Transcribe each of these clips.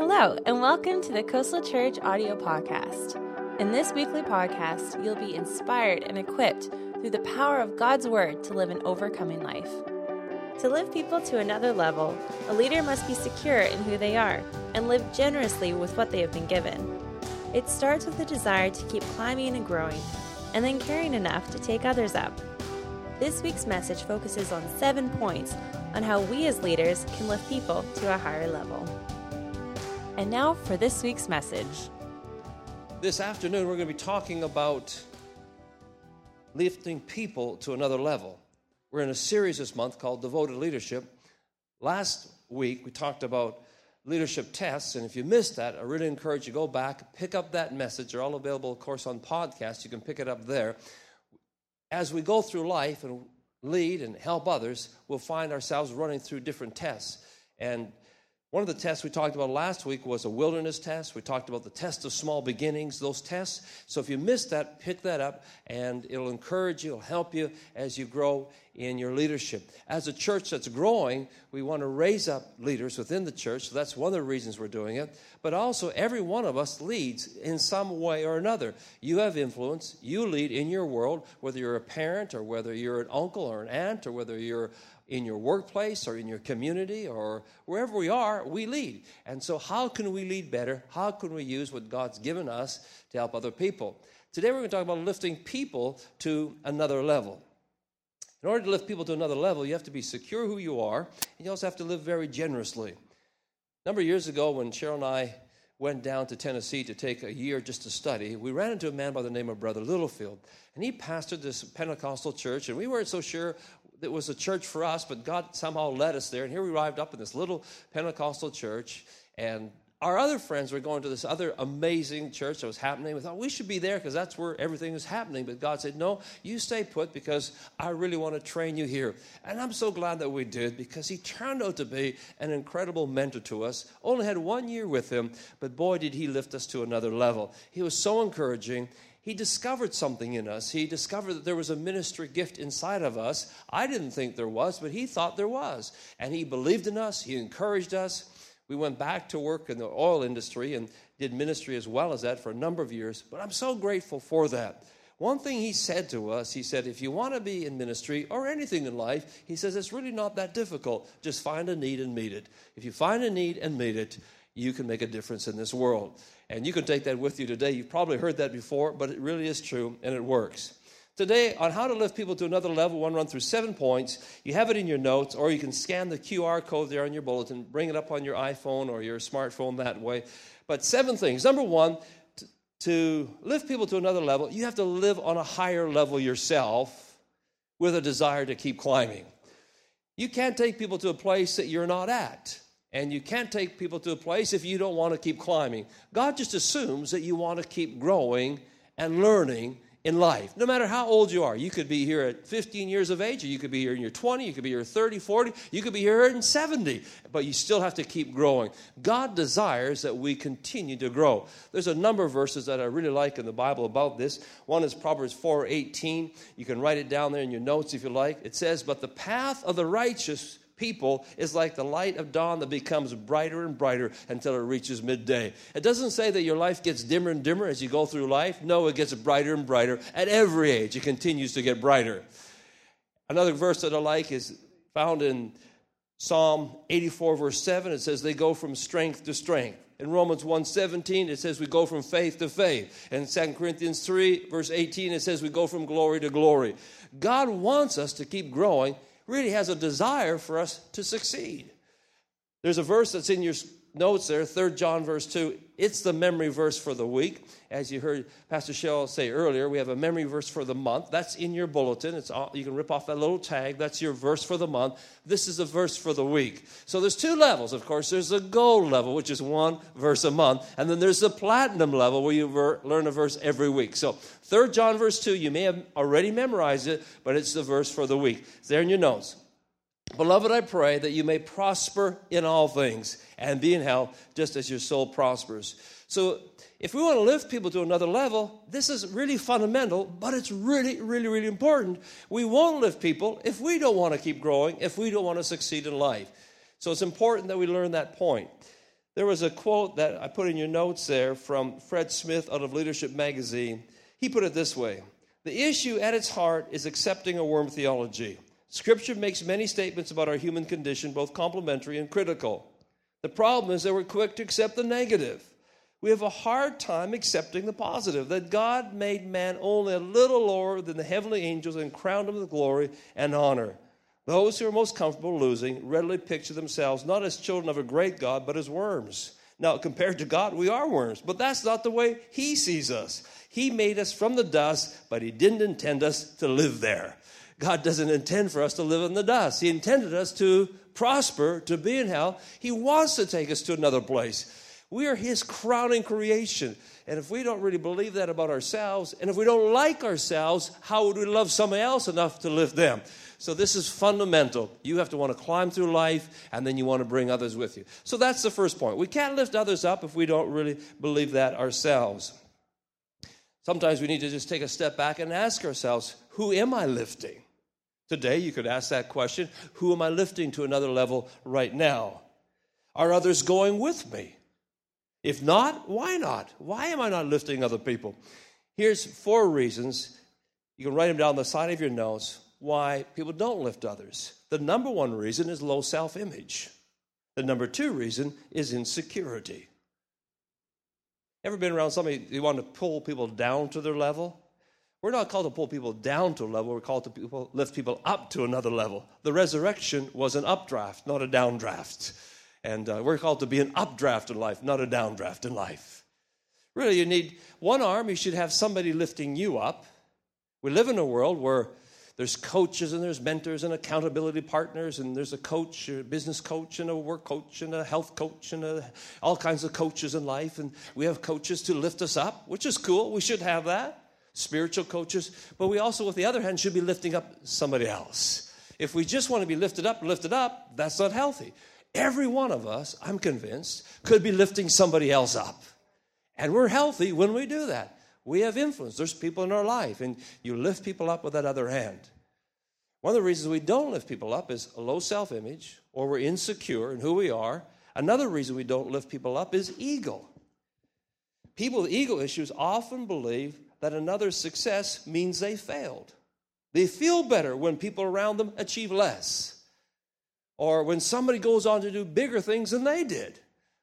Hello, and welcome to the Coastal Church audio podcast. In this weekly podcast, you'll be inspired and equipped through the power of God's Word to live an overcoming life. To lift people to another level, a leader must be secure in who they are and live generously with what they have been given. It starts with a desire to keep climbing and growing, and then caring enough to take others up. This week's message focuses on seven points on how we as leaders can lift people to a higher level. And now for this week's message. This afternoon, we're going to be talking about lifting people to another level. We're in a series this month called Devoted Leadership. Last week, we talked about leadership tests, and if you missed that, I really encourage you go back, pick up that message. They're all available, of course, on podcast. You can pick it up there. As we go through life and lead and help others, we'll find ourselves running through different tests. And one of the tests we talked about last week was a wilderness test. We talked about the test of small beginnings, those tests. So if you missed that, pick that up, and it'll encourage you, it'll help you as you grow in your leadership. As a church that's growing, we want to raise up leaders within the church. So that's one of the reasons we're doing it. But also, every one of us leads in some way or another. You have influence, you lead in your world, whether you're a parent or whether you're an uncle or an aunt or whether you're in your workplace or in your community or wherever we are, we lead. And so, how can we lead better? How can we use what God's given us to help other people? Today, we're going to talk about lifting people to another level. In order to lift people to another level, you have to be secure who you are, and you also have to live very generously. A number of years ago, when Cheryl and I went down to Tennessee to take a year just to study, we ran into a man by the name of Brother Littlefield. And he pastored this Pentecostal church, and we weren't so sure it was a church for us, but God somehow led us there. And here we arrived up in this little Pentecostal church, and our other friends were going to this other amazing church that was happening. We thought we should be there because that's where everything is happening. But God said, No, you stay put because I really want to train you here. And I'm so glad that we did because he turned out to be an incredible mentor to us. Only had one year with him, but boy, did he lift us to another level. He was so encouraging he discovered something in us. He discovered that there was a ministry gift inside of us. I didn't think there was, but he thought there was. And he believed in us, he encouraged us. We went back to work in the oil industry and did ministry as well as that for a number of years. But I'm so grateful for that. One thing he said to us, he said, if you want to be in ministry or anything in life, he says, it's really not that difficult. Just find a need and meet it. If you find a need and meet it, you can make a difference in this world. And you can take that with you today. You've probably heard that before, but it really is true and it works. Today, on how to lift people to another level, to run through seven points. You have it in your notes, or you can scan the QR code there on your bulletin, bring it up on your iPhone or your smartphone that way. But seven things. Number one, to, to lift people to another level, you have to live on a higher level yourself with a desire to keep climbing. You can't take people to a place that you're not at. And you can't take people to a place if you don't want to keep climbing. God just assumes that you want to keep growing and learning in life. No matter how old you are, you could be here at 15 years of age, or you could be here in your 20, you could be here 30, 40, you could be here in 70, but you still have to keep growing. God desires that we continue to grow. There's a number of verses that I really like in the Bible about this. One is Proverbs 4:18. You can write it down there in your notes if you like. It says, "But the path of the righteous people is like the light of dawn that becomes brighter and brighter until it reaches midday. It doesn't say that your life gets dimmer and dimmer as you go through life. No, it gets brighter and brighter. At every age, it continues to get brighter. Another verse that I like is found in Psalm 84, verse 7. It says, They go from strength to strength. In Romans 1:17 it says we go from faith to faith. In 2 Corinthians 3 verse 18 it says we go from glory to glory. God wants us to keep growing really has a desire for us to succeed. There's a verse that's in your notes there, 3 John verse 2. It's the memory verse for the week. As you heard Pastor Shell say earlier, we have a memory verse for the month. That's in your bulletin. It's all, you can rip off that little tag. That's your verse for the month. This is a verse for the week. So there's two levels, of course. There's the gold level, which is one verse a month, and then there's the platinum level where you ver- learn a verse every week. So 3 John verse 2, you may have already memorized it, but it's the verse for the week. It's there in your notes. Beloved, I pray that you may prosper in all things and be in health just as your soul prospers. So, if we want to lift people to another level, this is really fundamental, but it's really, really, really important. We won't lift people if we don't want to keep growing, if we don't want to succeed in life. So, it's important that we learn that point. There was a quote that I put in your notes there from Fred Smith out of Leadership Magazine. He put it this way The issue at its heart is accepting a worm theology. Scripture makes many statements about our human condition, both complimentary and critical. The problem is that we're quick to accept the negative. We have a hard time accepting the positive that God made man only a little lower than the heavenly angels and crowned him with glory and honor. Those who are most comfortable losing readily picture themselves not as children of a great God, but as worms. Now, compared to God, we are worms, but that's not the way He sees us. He made us from the dust, but He didn't intend us to live there. God doesn't intend for us to live in the dust. He intended us to prosper, to be in hell. He wants to take us to another place. We are His crowning creation. And if we don't really believe that about ourselves, and if we don't like ourselves, how would we love somebody else enough to lift them? So, this is fundamental. You have to want to climb through life, and then you want to bring others with you. So, that's the first point. We can't lift others up if we don't really believe that ourselves. Sometimes we need to just take a step back and ask ourselves, who am I lifting? Today, you could ask that question Who am I lifting to another level right now? Are others going with me? If not, why not? Why am I not lifting other people? Here's four reasons. You can write them down on the side of your notes why people don't lift others. The number one reason is low self image. The number two reason is insecurity. Ever been around somebody you want to pull people down to their level? We're not called to pull people down to a level, we're called to people, lift people up to another level. The resurrection was an updraft, not a downdraft. And uh, we're called to be an updraft in life, not a downdraft in life. Really, you need one arm, you should have somebody lifting you up. We live in a world where there's coaches and there's mentors and accountability partners, and there's a coach, a business coach, and a work coach, and a health coach, and a, all kinds of coaches in life. And we have coaches to lift us up, which is cool. We should have that. Spiritual coaches. But we also, with the other hand, should be lifting up somebody else. If we just want to be lifted up, lifted up, that's not healthy. Every one of us, I'm convinced, could be lifting somebody else up. And we're healthy when we do that. We have influence. There's people in our life, and you lift people up with that other hand. One of the reasons we don't lift people up is a low self image, or we're insecure in who we are. Another reason we don't lift people up is ego. People with ego issues often believe that another's success means they failed. They feel better when people around them achieve less or when somebody goes on to do bigger things than they did.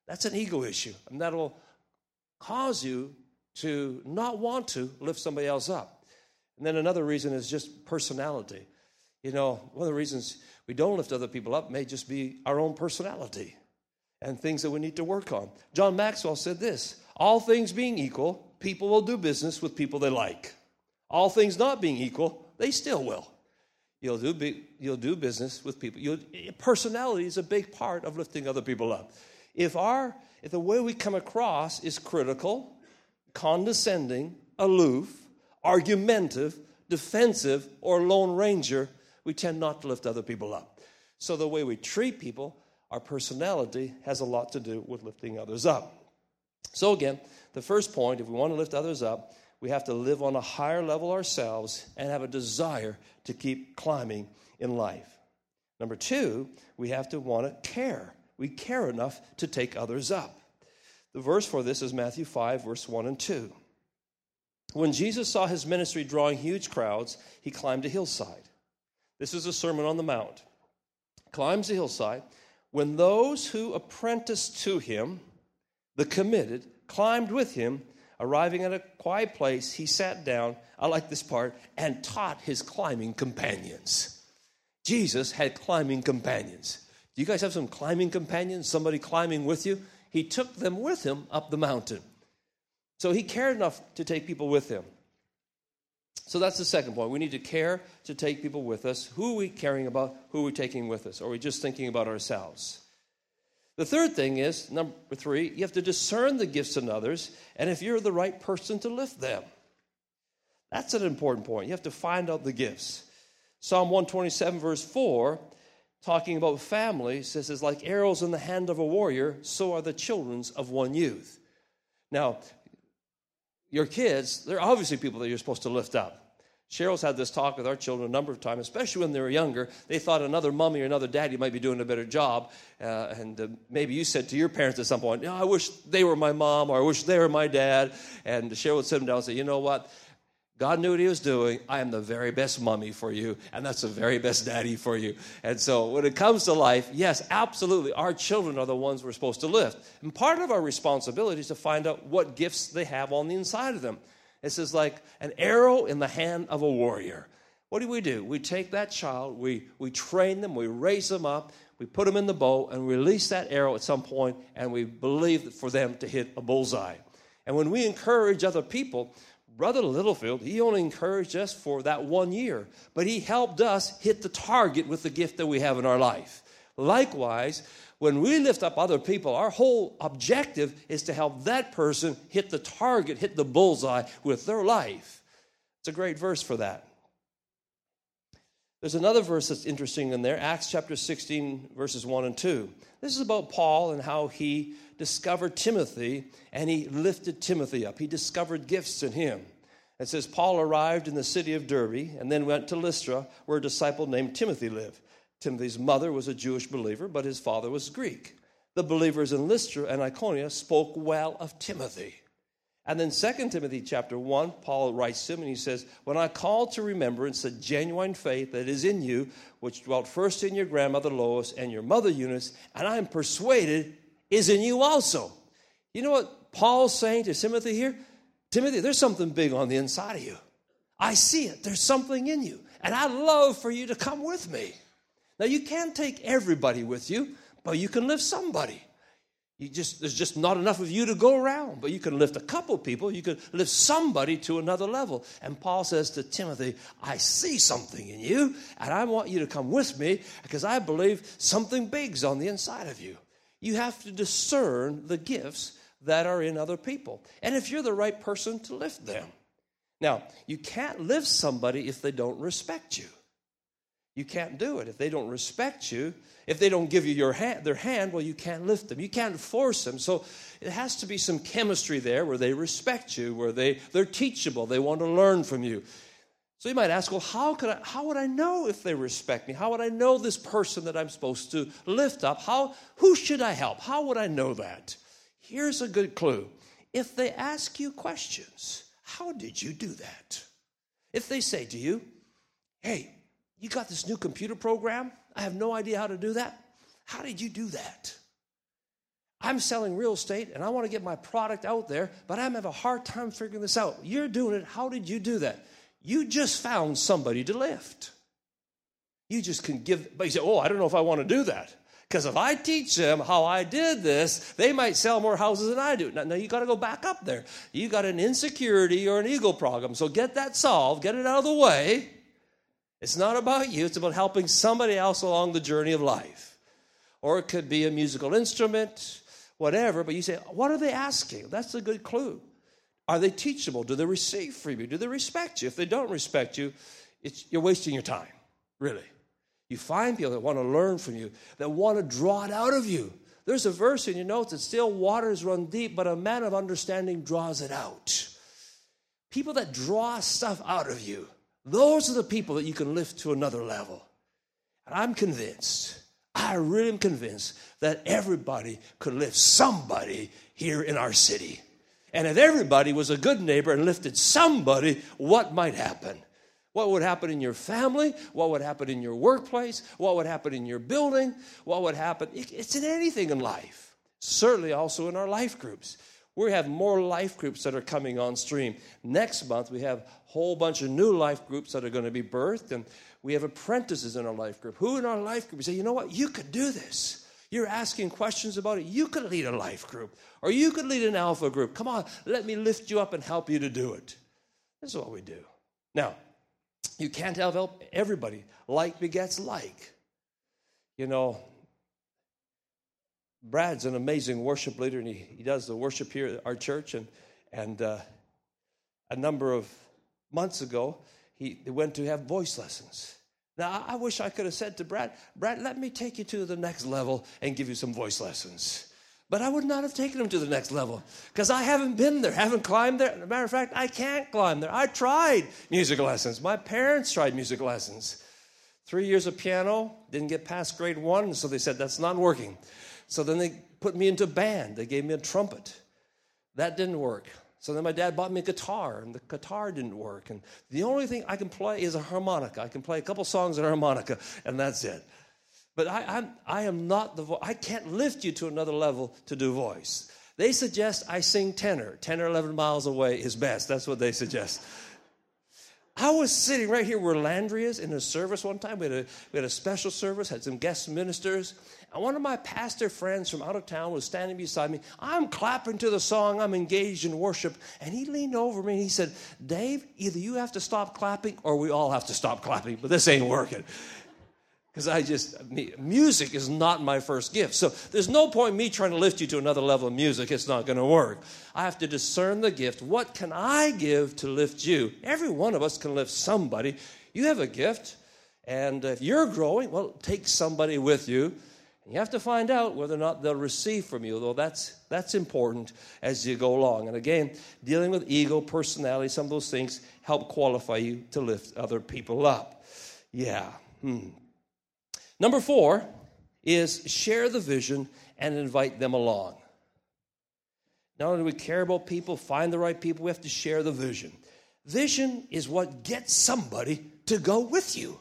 That's an ego issue, and that'll cause you to not want to lift somebody else up. And then another reason is just personality. You know, one of the reasons we don't lift other people up may just be our own personality and things that we need to work on. John Maxwell said this All things being equal, people will do business with people they like. All things not being equal, they still will. You'll do, you'll do business with people. You'll, personality is a big part of lifting other people up. If, our, if the way we come across is critical, condescending, aloof, argumentative, defensive, or lone ranger, we tend not to lift other people up. So the way we treat people, our personality, has a lot to do with lifting others up. So, again, the first point if we want to lift others up, we have to live on a higher level ourselves and have a desire to keep climbing in life. Number two, we have to want to care. We care enough to take others up. The verse for this is Matthew 5, verse 1 and 2. When Jesus saw his ministry drawing huge crowds, he climbed a hillside. This is a Sermon on the Mount. Climbs the hillside. When those who apprenticed to him, the committed, climbed with him, Arriving at a quiet place, he sat down, I like this part, and taught his climbing companions. Jesus had climbing companions. Do you guys have some climbing companions? Somebody climbing with you? He took them with him up the mountain. So he cared enough to take people with him. So that's the second point. We need to care to take people with us. Who are we caring about? Who are we taking with us? Or are we just thinking about ourselves? The third thing is number three, you have to discern the gifts in others, and if you're the right person to lift them. That's an important point. You have to find out the gifts. Psalm 127, verse 4, talking about family, says, It's like arrows in the hand of a warrior, so are the children's of one youth. Now, your kids, they're obviously people that you're supposed to lift up. Cheryl's had this talk with our children a number of times, especially when they were younger. They thought another mommy or another daddy might be doing a better job. Uh, and uh, maybe you said to your parents at some point, I wish they were my mom or I wish they were my dad. And Cheryl would sit them down and say, You know what? God knew what he was doing. I am the very best mummy for you, and that's the very best daddy for you. And so, when it comes to life, yes, absolutely, our children are the ones we're supposed to lift. And part of our responsibility is to find out what gifts they have on the inside of them. This is like an arrow in the hand of a warrior. What do we do? We take that child, we, we train them, we raise them up, we put them in the bow, and release that arrow at some point, and we believe for them to hit a bullseye. And when we encourage other people, Brother Littlefield, he only encouraged us for that one year, but he helped us hit the target with the gift that we have in our life. Likewise, when we lift up other people, our whole objective is to help that person hit the target, hit the bullseye with their life. It's a great verse for that. There's another verse that's interesting in there, Acts chapter 16, verses 1 and 2. This is about Paul and how he discovered Timothy and he lifted Timothy up. He discovered gifts in him. It says Paul arrived in the city of Derbe and then went to Lystra, where a disciple named Timothy lived. Timothy's mother was a Jewish believer, but his father was Greek. The believers in Lystra and Iconium spoke well of Timothy. And then 2 Timothy chapter 1, Paul writes to him and he says, When I call to remembrance the genuine faith that is in you, which dwelt first in your grandmother Lois and your mother Eunice, and I am persuaded is in you also. You know what Paul's saying to Timothy here? Timothy, there's something big on the inside of you. I see it. There's something in you. And I'd love for you to come with me. Now, you can't take everybody with you, but you can lift somebody. You just, there's just not enough of you to go around, but you can lift a couple people. You can lift somebody to another level. And Paul says to Timothy, I see something in you, and I want you to come with me because I believe something big's on the inside of you. You have to discern the gifts that are in other people. And if you're the right person to lift them. Now, you can't lift somebody if they don't respect you. You can't do it. If they don't respect you, if they don't give you your hand, their hand, well, you can't lift them. You can't force them. So it has to be some chemistry there where they respect you, where they, they're teachable, they want to learn from you. So you might ask, well, how, could I, how would I know if they respect me? How would I know this person that I'm supposed to lift up? How, who should I help? How would I know that? Here's a good clue. If they ask you questions, how did you do that? If they say to you, hey, you got this new computer program? I have no idea how to do that. How did you do that? I'm selling real estate and I want to get my product out there, but I'm having a hard time figuring this out. You're doing it. How did you do that? You just found somebody to lift. You just can give, but you say, Oh, I don't know if I want to do that. Because if I teach them how I did this, they might sell more houses than I do. Now, now you got to go back up there. You got an insecurity or an ego problem. So get that solved, get it out of the way. It's not about you, it's about helping somebody else along the journey of life. Or it could be a musical instrument, whatever. But you say, What are they asking? That's a good clue. Are they teachable? Do they receive from you? Do they respect you? If they don't respect you, you're wasting your time, really. You find people that want to learn from you, that want to draw it out of you. There's a verse in your notes that still waters run deep, but a man of understanding draws it out. People that draw stuff out of you, those are the people that you can lift to another level. And I'm convinced, I really am convinced that everybody could lift somebody here in our city. And if everybody was a good neighbor and lifted somebody, what might happen? What would happen in your family? What would happen in your workplace? What would happen in your building? What would happen? It's in anything in life. Certainly also in our life groups. We have more life groups that are coming on stream. Next month, we have a whole bunch of new life groups that are going to be birthed, and we have apprentices in our life group. Who in our life group we say, you know what, you could do this? You're asking questions about it. You could lead a life group or you could lead an alpha group. Come on, let me lift you up and help you to do it. That's what we do. Now, you can't help everybody. Like begets like. You know, Brad's an amazing worship leader, and he, he does the worship here at our church. And, and uh, a number of months ago, he went to have voice lessons. Now, I wish I could have said to Brad, Brad, let me take you to the next level and give you some voice lessons. But I would not have taken him to the next level because I haven't been there, haven't climbed there. As a matter of fact, I can't climb there. I tried music lessons. My parents tried music lessons. Three years of piano, didn't get past grade one, so they said that's not working. So then they put me into a band. They gave me a trumpet. That didn't work. So then my dad bought me a guitar, and the guitar didn't work. And the only thing I can play is a harmonica. I can play a couple songs on a harmonica, and that's it. But I, I'm, I am not the voice. I can't lift you to another level to do voice. They suggest I sing tenor. 10 or 11 miles away is best. That's what they suggest. I was sitting right here where Landry is in a service one time. We had, a, we had a special service, had some guest ministers. And one of my pastor friends from out of town was standing beside me. I'm clapping to the song, I'm engaged in worship. And he leaned over me and he said, Dave, either you have to stop clapping or we all have to stop clapping, but this ain't working because I just, music is not my first gift. So there's no point me trying to lift you to another level of music. It's not going to work. I have to discern the gift. What can I give to lift you? Every one of us can lift somebody. You have a gift, and if you're growing, well, take somebody with you. And you have to find out whether or not they'll receive from you, though that's, that's important as you go along. And again, dealing with ego, personality, some of those things help qualify you to lift other people up. Yeah. Hmm. Number four is share the vision and invite them along. Not only do we care about people, find the right people, we have to share the vision. Vision is what gets somebody to go with you.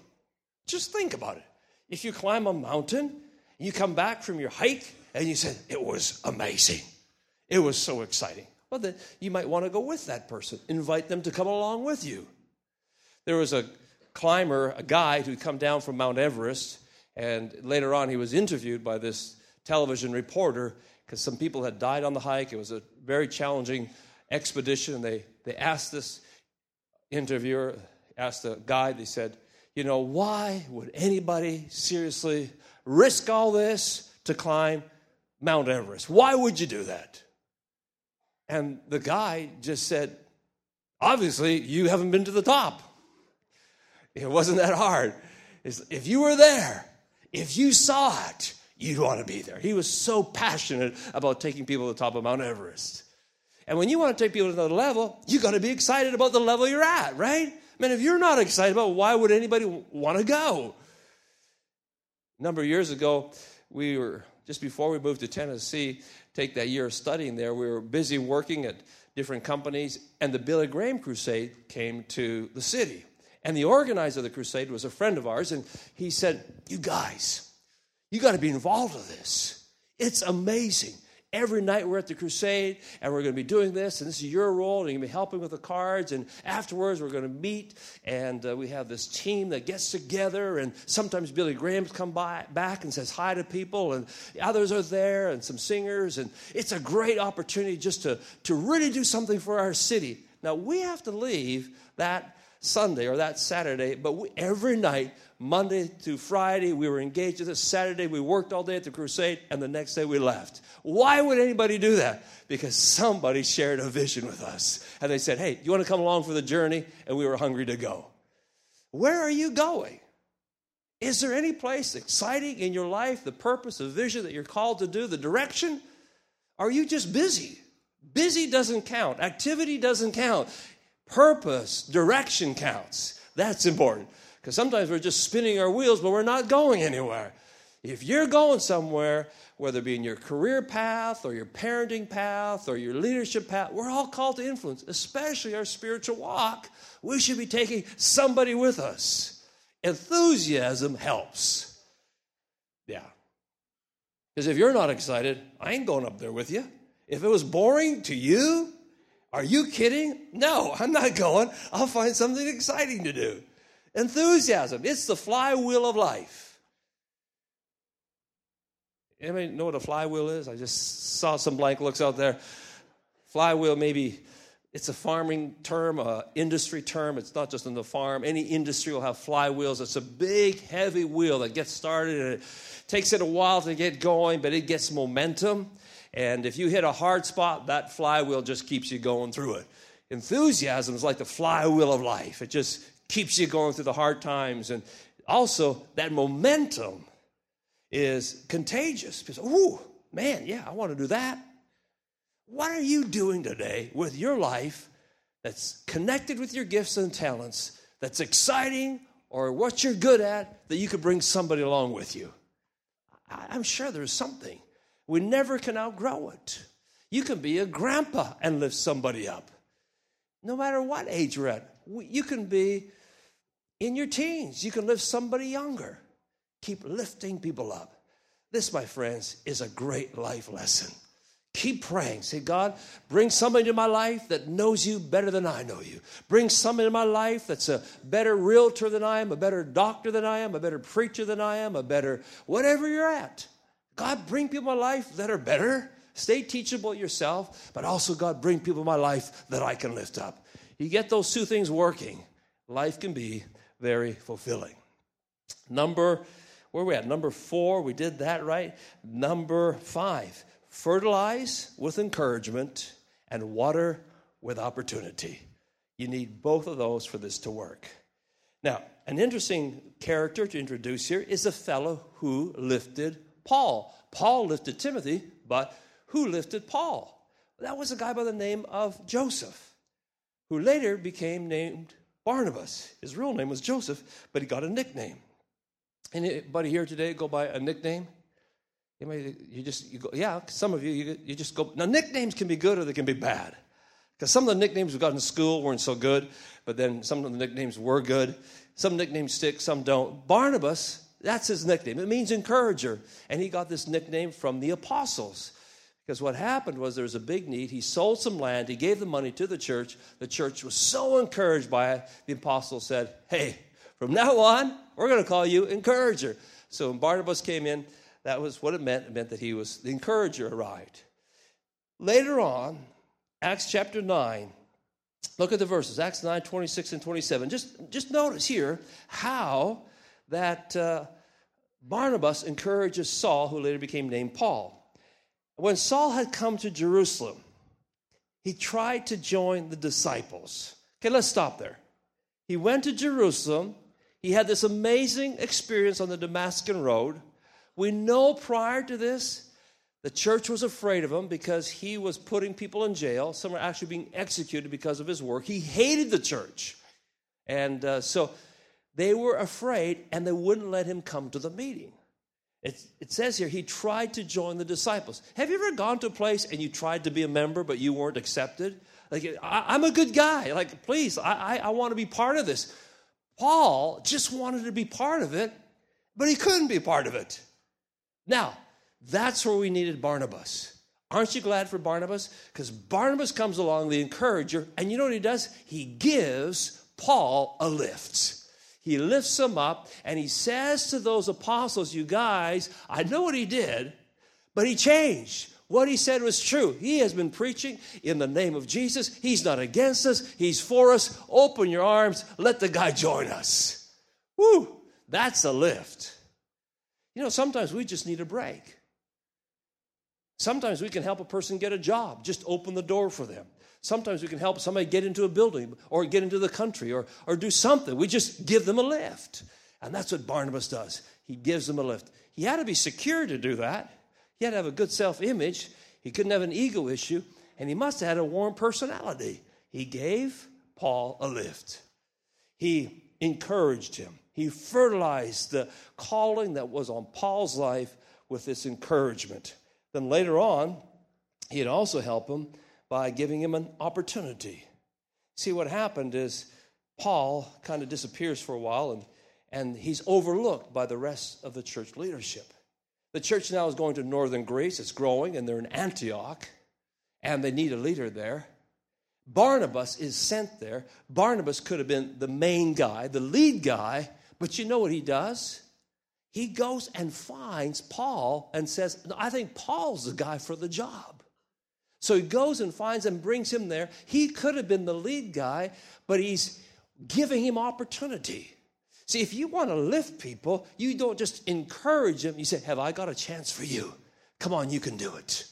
Just think about it. If you climb a mountain, you come back from your hike, and you said, It was amazing, it was so exciting. Well, then you might want to go with that person, invite them to come along with you. There was a climber, a guide who'd come down from Mount Everest, and later on, he was interviewed by this television reporter because some people had died on the hike. It was a very challenging expedition. And they, they asked this interviewer, asked the guide, they said, You know, why would anybody seriously risk all this to climb Mount Everest? Why would you do that? And the guy just said, Obviously, you haven't been to the top. It wasn't that hard. if you were there, if you saw it, you'd want to be there. He was so passionate about taking people to the top of Mount Everest. And when you want to take people to another level, you got to be excited about the level you're at, right? I mean, if you're not excited about, it, why would anybody want to go? A number of years ago, we were just before we moved to Tennessee, take that year of studying there, we were busy working at different companies, and the Billy Graham Crusade came to the city. And the organizer of the crusade was a friend of ours, and he said, You guys, you got to be involved with this. It's amazing. Every night we're at the crusade and we're going to be doing this, and this is your role, and you're going to be helping with the cards. And afterwards, we're going to meet, and uh, we have this team that gets together. And sometimes Billy Graham's come by, back and says hi to people, and others are there, and some singers. And it's a great opportunity just to, to really do something for our city. Now, we have to leave that Sunday or that Saturday, but we, every night, Monday to Friday, we were engaged this. Saturday, we worked all day at the crusade, and the next day we left. Why would anybody do that? Because somebody shared a vision with us. And they said, Hey, you want to come along for the journey? And we were hungry to go. Where are you going? Is there any place exciting in your life, the purpose, the vision that you're called to do, the direction? Are you just busy? Busy doesn't count. Activity doesn't count. Purpose, direction counts. That's important. Because sometimes we're just spinning our wheels, but we're not going anywhere. If you're going somewhere, whether it be in your career path or your parenting path or your leadership path, we're all called to influence, especially our spiritual walk. We should be taking somebody with us. Enthusiasm helps. Yeah. Because if you're not excited, I ain't going up there with you. If it was boring to you, are you kidding? No, I'm not going. I'll find something exciting to do. Enthusiasm, it's the flywheel of life. Anybody know what a flywheel is? I just saw some blank looks out there. Flywheel, maybe it's a farming term, a industry term. It's not just in the farm. Any industry will have flywheels. It's a big, heavy wheel that gets started and it takes it a while to get going, but it gets momentum. And if you hit a hard spot, that flywheel just keeps you going through it. Enthusiasm is like the flywheel of life, it just keeps you going through the hard times. And also, that momentum is contagious because, ooh, Man, yeah, I want to do that. What are you doing today with your life that's connected with your gifts and talents, that's exciting, or what you're good at that you could bring somebody along with you? I'm sure there's something. We never can outgrow it. You can be a grandpa and lift somebody up. No matter what age you're at, you can be in your teens, you can lift somebody younger. Keep lifting people up. This, my friends, is a great life lesson. Keep praying. Say, God, bring somebody into my life that knows you better than I know you. Bring somebody into my life that's a better realtor than I am, a better doctor than I am, a better preacher than I am, a better whatever you're at. God, bring people in my life that are better. Stay teachable yourself, but also, God, bring people in my life that I can lift up. You get those two things working, life can be very fulfilling. Number, where we at? Number four, we did that right. Number five, fertilize with encouragement and water with opportunity. You need both of those for this to work. Now, an interesting character to introduce here is a fellow who lifted Paul. Paul lifted Timothy, but who lifted Paul? That was a guy by the name of Joseph, who later became named Barnabas. His real name was Joseph, but he got a nickname. Anybody here today go by a nickname? Anybody, you just you go, yeah. Some of you, you, you just go. Now nicknames can be good or they can be bad. Because some of the nicknames we got in school weren't so good, but then some of the nicknames were good. Some nicknames stick, some don't. Barnabas, that's his nickname. It means encourager, and he got this nickname from the apostles. Because what happened was there was a big need. He sold some land, he gave the money to the church. The church was so encouraged by it, the apostles said, Hey, from now on, we're going to call you encourager. So when Barnabas came in, that was what it meant. It meant that he was the encourager arrived. Later on, Acts chapter 9, look at the verses, Acts 9, 26 and 27. Just, just notice here how that uh, Barnabas encourages Saul, who later became named Paul. When Saul had come to Jerusalem, he tried to join the disciples. Okay, let's stop there. He went to Jerusalem. He had this amazing experience on the Damascus Road. We know prior to this, the church was afraid of him because he was putting people in jail. Some were actually being executed because of his work. He hated the church. And uh, so they were afraid and they wouldn't let him come to the meeting. It, it, says here, he tried to join the disciples. Have you ever gone to a place and you tried to be a member, but you weren't accepted? Like, I, am a good guy. Like, please, I, I, I want to be part of this. Paul just wanted to be part of it, but he couldn't be part of it. Now, that's where we needed Barnabas. Aren't you glad for Barnabas? Because Barnabas comes along, the encourager, and you know what he does? He gives Paul a lift. He lifts them up and he says to those apostles, You guys, I know what he did, but he changed. What he said was true. He has been preaching in the name of Jesus. He's not against us, he's for us. Open your arms, let the guy join us. Woo, that's a lift. You know, sometimes we just need a break. Sometimes we can help a person get a job, just open the door for them. Sometimes we can help somebody get into a building or get into the country or, or do something. We just give them a lift. And that's what Barnabas does. He gives them a lift. He had to be secure to do that. He had to have a good self image. He couldn't have an ego issue. And he must have had a warm personality. He gave Paul a lift. He encouraged him. He fertilized the calling that was on Paul's life with this encouragement. Then later on, he'd also help him by giving him an opportunity. See, what happened is Paul kind of disappears for a while and, and he's overlooked by the rest of the church leadership. The church now is going to northern Greece, it's growing, and they're in Antioch, and they need a leader there. Barnabas is sent there. Barnabas could have been the main guy, the lead guy, but you know what he does? He goes and finds Paul and says, I think Paul's the guy for the job. So he goes and finds and brings him there. He could have been the lead guy, but he's giving him opportunity. See, if you want to lift people, you don't just encourage them. You say, Have I got a chance for you? Come on, you can do it.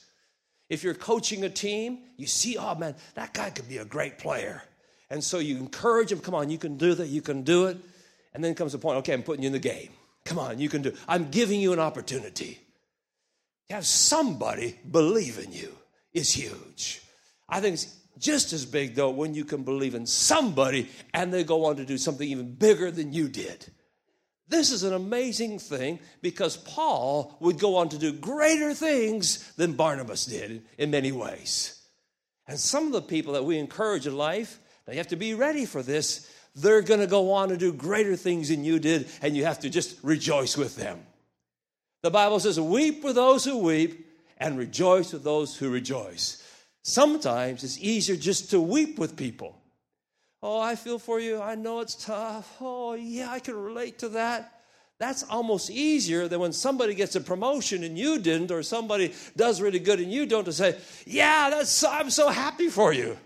If you're coaching a team, you see, oh man, that guy could be a great player. And so you encourage him, come on, you can do that, you can do it. And then comes the point, okay, I'm putting you in the game. Come on, you can do it. I'm giving you an opportunity. have somebody believe in you is huge. I think it's just as big, though, when you can believe in somebody and they go on to do something even bigger than you did. This is an amazing thing because Paul would go on to do greater things than Barnabas did in many ways. And some of the people that we encourage in life, you have to be ready for this, they're going to go on to do greater things than you did, and you have to just rejoice with them. The Bible says, Weep with those who weep and rejoice with those who rejoice. Sometimes it's easier just to weep with people. Oh, I feel for you. I know it's tough. Oh, yeah, I can relate to that. That's almost easier than when somebody gets a promotion and you didn't, or somebody does really good and you don't, to say, Yeah, that's, I'm so happy for you.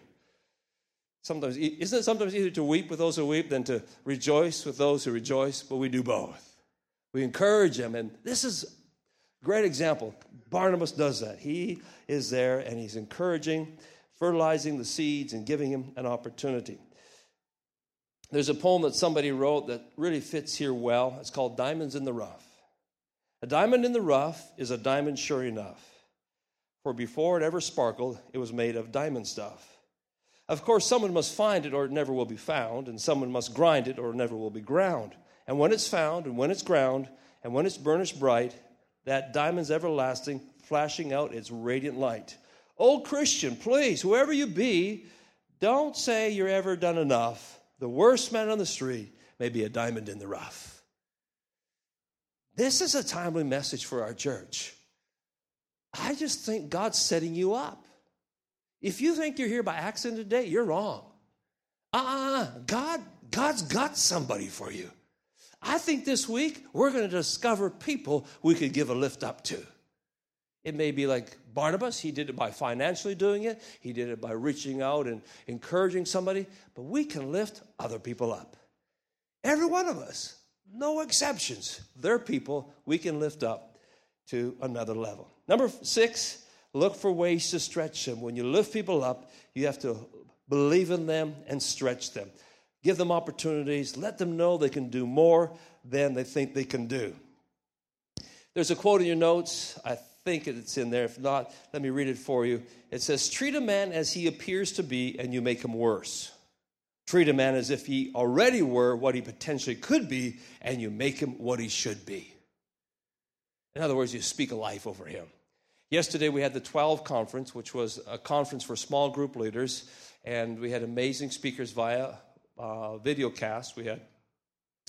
Sometimes, isn't it sometimes easier to weep with those who weep than to rejoice with those who rejoice? But we do both. We encourage them, and this is great example. Barnabas does that. He is there and he's encouraging, fertilizing the seeds, and giving him an opportunity. There's a poem that somebody wrote that really fits here well. It's called Diamonds in the Rough. A diamond in the rough is a diamond sure enough, for before it ever sparkled, it was made of diamond stuff. Of course, someone must find it or it never will be found, and someone must grind it or it never will be ground. And when it's found, and when it's ground, and when it's burnished bright, that diamond's everlasting, flashing out its radiant light. Old Christian, please, whoever you be, don't say you're ever done enough. The worst man on the street may be a diamond in the rough. This is a timely message for our church. I just think God's setting you up. If you think you're here by accident today, you're wrong. Uh-uh. God, God's got somebody for you. I think this week we're going to discover people we could give a lift up to. It may be like Barnabas, he did it by financially doing it, he did it by reaching out and encouraging somebody, but we can lift other people up. Every one of us, no exceptions. They're people we can lift up to another level. Number six, look for ways to stretch them. When you lift people up, you have to believe in them and stretch them. Give them opportunities. Let them know they can do more than they think they can do. There's a quote in your notes. I think it's in there. If not, let me read it for you. It says, Treat a man as he appears to be, and you make him worse. Treat a man as if he already were what he potentially could be, and you make him what he should be. In other words, you speak a life over him. Yesterday, we had the 12 conference, which was a conference for small group leaders, and we had amazing speakers via uh, video cast. We had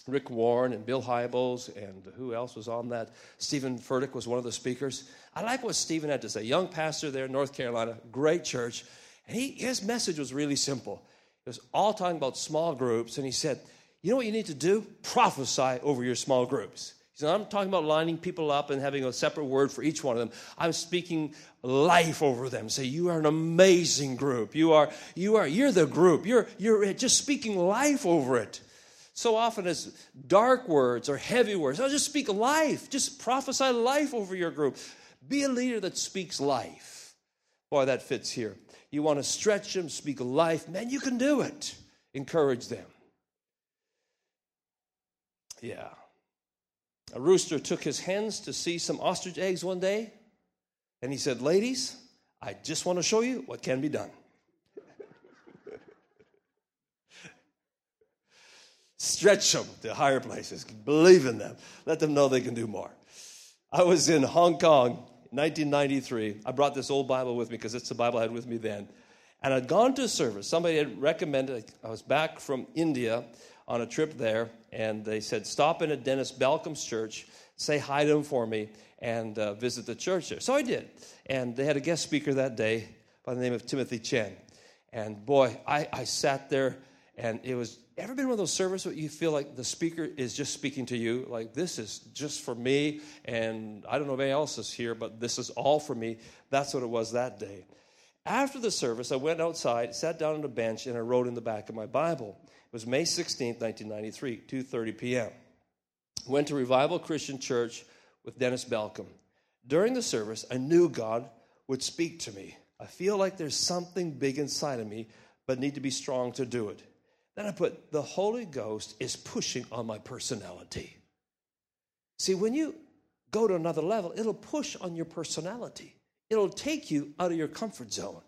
Rick Warren and Bill Hybels, and who else was on that? Steven Furtick was one of the speakers. I like what Steven had to say. Young pastor there in North Carolina, great church. And he, his message was really simple. It was all talking about small groups, and he said, You know what you need to do? Prophesy over your small groups. Said, I'm talking about lining people up and having a separate word for each one of them. I'm speaking life over them. Say, you are an amazing group. You are, you are, you're the group. You're, you're just speaking life over it. So often as dark words or heavy words, I'll just speak life. Just prophesy life over your group. Be a leader that speaks life. Boy, that fits here. You want to stretch them, speak life. Man, you can do it. Encourage them. Yeah. A rooster took his hens to see some ostrich eggs one day, and he said, Ladies, I just want to show you what can be done. Stretch them to higher places. Believe in them. Let them know they can do more. I was in Hong Kong 1993. I brought this old Bible with me because it's the Bible I had with me then. And I'd gone to a service. Somebody had recommended, I was back from India on a trip there, and they said, Stop in at Dennis Balcombe's church, say hi to him for me, and uh, visit the church there. So I did. And they had a guest speaker that day by the name of Timothy Chen. And boy, I, I sat there, and it was ever been one of those services where you feel like the speaker is just speaking to you like this is just for me and i don't know if anybody else is here but this is all for me that's what it was that day after the service i went outside sat down on a bench and i wrote in the back of my bible it was May 16, 1993, 2:30 p.m. Went to Revival Christian Church with Dennis Balcombe. During the service, I knew God would speak to me. I feel like there's something big inside of me, but need to be strong to do it. Then I put, the Holy Ghost is pushing on my personality. See, when you go to another level, it'll push on your personality. It'll take you out of your comfort zone.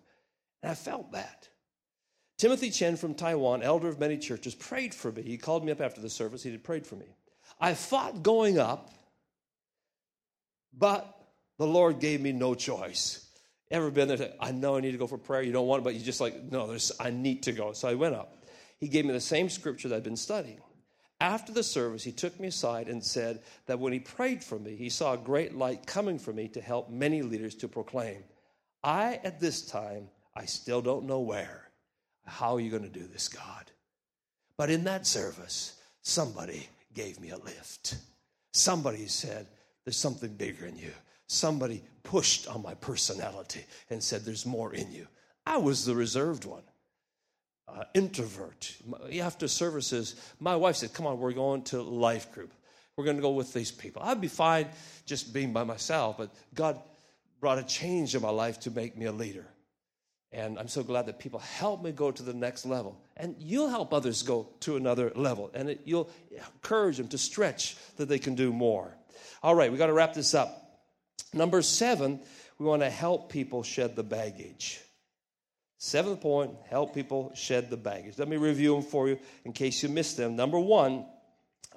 And I felt that. Timothy Chen from Taiwan, elder of many churches, prayed for me. He called me up after the service. He had prayed for me. I fought going up, but the Lord gave me no choice. Ever been there? I know I need to go for prayer. You don't want it, but you just like, no, there's, I need to go. So I went up. He gave me the same scripture that I'd been studying. After the service, he took me aside and said that when he prayed for me, he saw a great light coming for me to help many leaders to proclaim. I, at this time, I still don't know where. How are you going to do this, God? But in that service, somebody gave me a lift. Somebody said, There's something bigger in you. Somebody pushed on my personality and said, There's more in you. I was the reserved one uh, introvert. After services, my wife said, Come on, we're going to life group. We're going to go with these people. I'd be fine just being by myself, but God brought a change in my life to make me a leader. And I'm so glad that people help me go to the next level. And you'll help others go to another level. And it, you'll encourage them to stretch that they can do more. All right, we got to wrap this up. Number seven, we want to help people shed the baggage. Seventh point help people shed the baggage. Let me review them for you in case you missed them. Number one,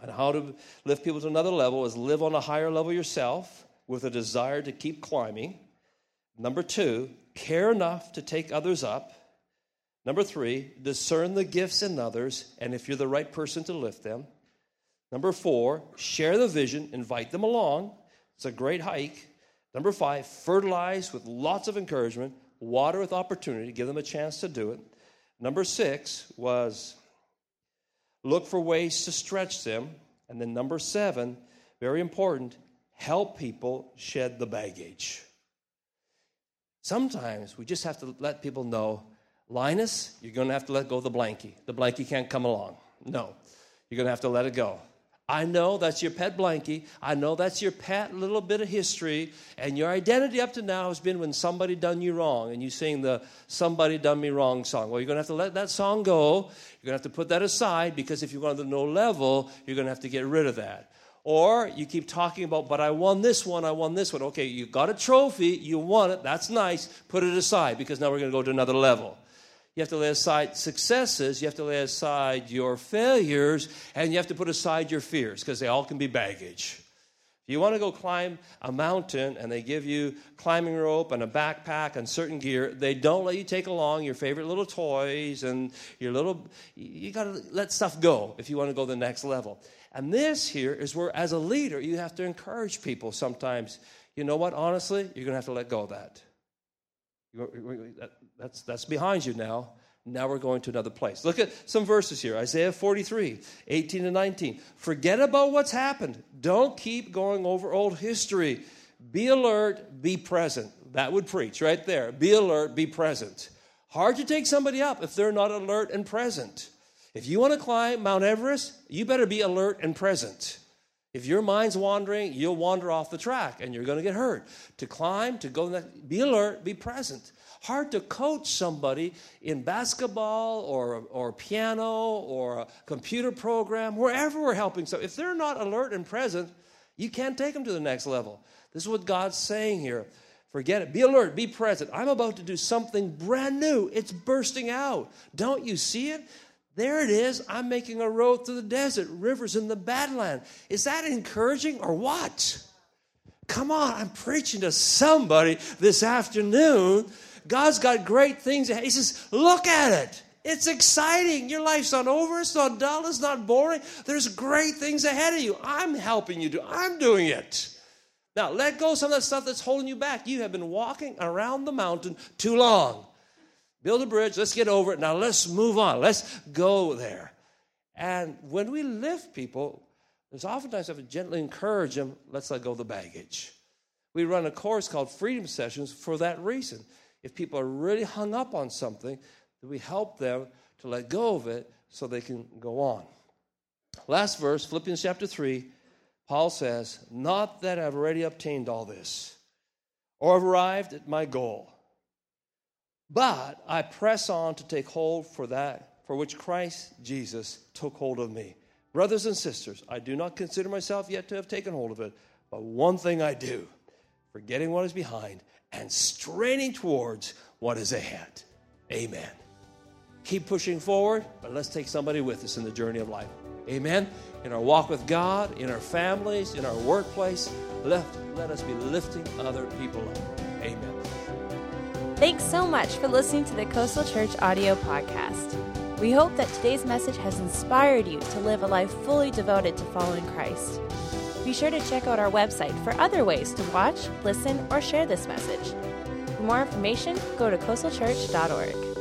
on how to lift people to another level is live on a higher level yourself with a desire to keep climbing. Number two, care enough to take others up. Number three, discern the gifts in others, and if you're the right person to lift them. Number four, share the vision, invite them along. It's a great hike. Number five, fertilize with lots of encouragement water with opportunity, give them a chance to do it. Number six was look for ways to stretch them. And then number seven, very important, help people shed the baggage. Sometimes we just have to let people know Linus, you're going to have to let go of the blankie. The blankie can't come along. No, you're going to have to let it go. I know that's your pet blankie. I know that's your pet little bit of history. And your identity up to now has been when somebody done you wrong and you sing the Somebody Done Me Wrong song. Well, you're going to have to let that song go. You're going to have to put that aside because if you're going to the no level, you're going to have to get rid of that. Or you keep talking about, but I won this one, I won this one. Okay, you got a trophy, you won it, that's nice. Put it aside because now we're going to go to another level. You have to lay aside successes, you have to lay aside your failures, and you have to put aside your fears because they all can be baggage. If you want to go climb a mountain and they give you climbing rope and a backpack and certain gear, they don't let you take along your favorite little toys and your little you got to let stuff go if you want to go the next level. And this here is where as a leader you have to encourage people sometimes. You know what? Honestly, you're going to have to let go of that. That's, that's behind you now. Now we're going to another place. Look at some verses here Isaiah 43, 18 and 19. Forget about what's happened. Don't keep going over old history. Be alert, be present. That would preach right there. Be alert, be present. Hard to take somebody up if they're not alert and present. If you want to climb Mount Everest, you better be alert and present. If your mind's wandering, you'll wander off the track and you're going to get hurt. To climb, to go, be alert, be present. Hard to coach somebody in basketball or, or piano or a computer program, wherever we're helping. So if they're not alert and present, you can't take them to the next level. This is what God's saying here. Forget it. Be alert. Be present. I'm about to do something brand new. It's bursting out. Don't you see it? There it is. I'm making a road through the desert, rivers in the Badland. Is that encouraging or what? Come on, I'm preaching to somebody this afternoon. God's got great things. Ahead. He says, Look at it. It's exciting. Your life's not over. It's not dull. It's not boring. There's great things ahead of you. I'm helping you do. I'm doing it. Now, let go some of that stuff that's holding you back. You have been walking around the mountain too long. Build a bridge. Let's get over it. Now let's move on. Let's go there. And when we lift people, there's oftentimes have to gently encourage them, let's let go of the baggage. We run a course called Freedom Sessions for that reason. If people are really hung up on something, we help them to let go of it so they can go on. Last verse, Philippians chapter 3, Paul says, Not that I've already obtained all this or have arrived at my goal but I press on to take hold for that for which Christ Jesus took hold of me. Brothers and sisters, I do not consider myself yet to have taken hold of it, But one thing I do, forgetting what is behind and straining towards what is ahead. Amen. Keep pushing forward, but let's take somebody with us in the journey of life. Amen. In our walk with God, in our families, in our workplace, let, let us be lifting other people up. Thanks so much for listening to the Coastal Church audio podcast. We hope that today's message has inspired you to live a life fully devoted to following Christ. Be sure to check out our website for other ways to watch, listen, or share this message. For more information, go to coastalchurch.org.